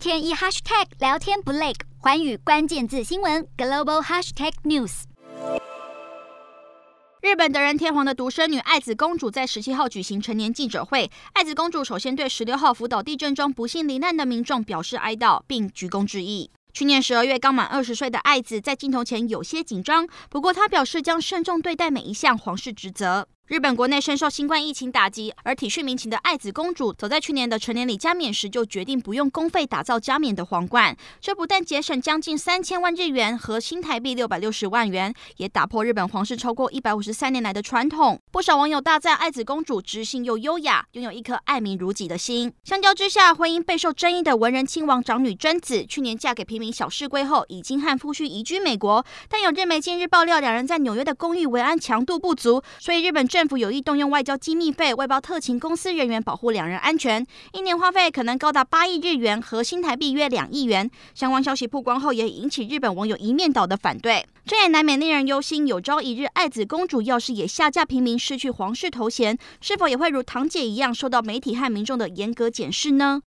天一 hashtag 聊天不累，寰宇关键字新闻 global hashtag news。日本德仁天皇的独生女爱子公主在十七号举行成年记者会，爱子公主首先对十六号福岛地震中不幸罹难的民众表示哀悼，并鞠躬致意。去年十二月刚满二十岁的爱子在镜头前有些紧张，不过她表示将慎重对待每一项皇室职责。日本国内深受新冠疫情打击，而体恤民情的爱子公主，早在去年的成年礼加冕时就决定不用公费打造加冕的皇冠，这不但节省将近三千万日元和新台币六百六十万元，也打破日本皇室超过一百五十三年来的传统。不少网友大赞爱子公主知性又优雅，拥有一颗爱民如己的心。相较之下，婚姻备受争议的文人亲王长女贞子，去年嫁给平民小室圭后，已经和夫婿移居美国，但有日媒近日爆料，两人在纽约的公寓维安强度不足，所以日本政政府有意动用外交机密费外包特勤公司人员保护两人安全，一年花费可能高达八亿日元和新台币约两亿元。相关消息曝光后，也引起日本网友一面倒的反对，这也难免令人忧心。有朝一日，爱子公主要是也下嫁平民，失去皇室头衔，是否也会如堂姐一样受到媒体和民众的严格检视呢？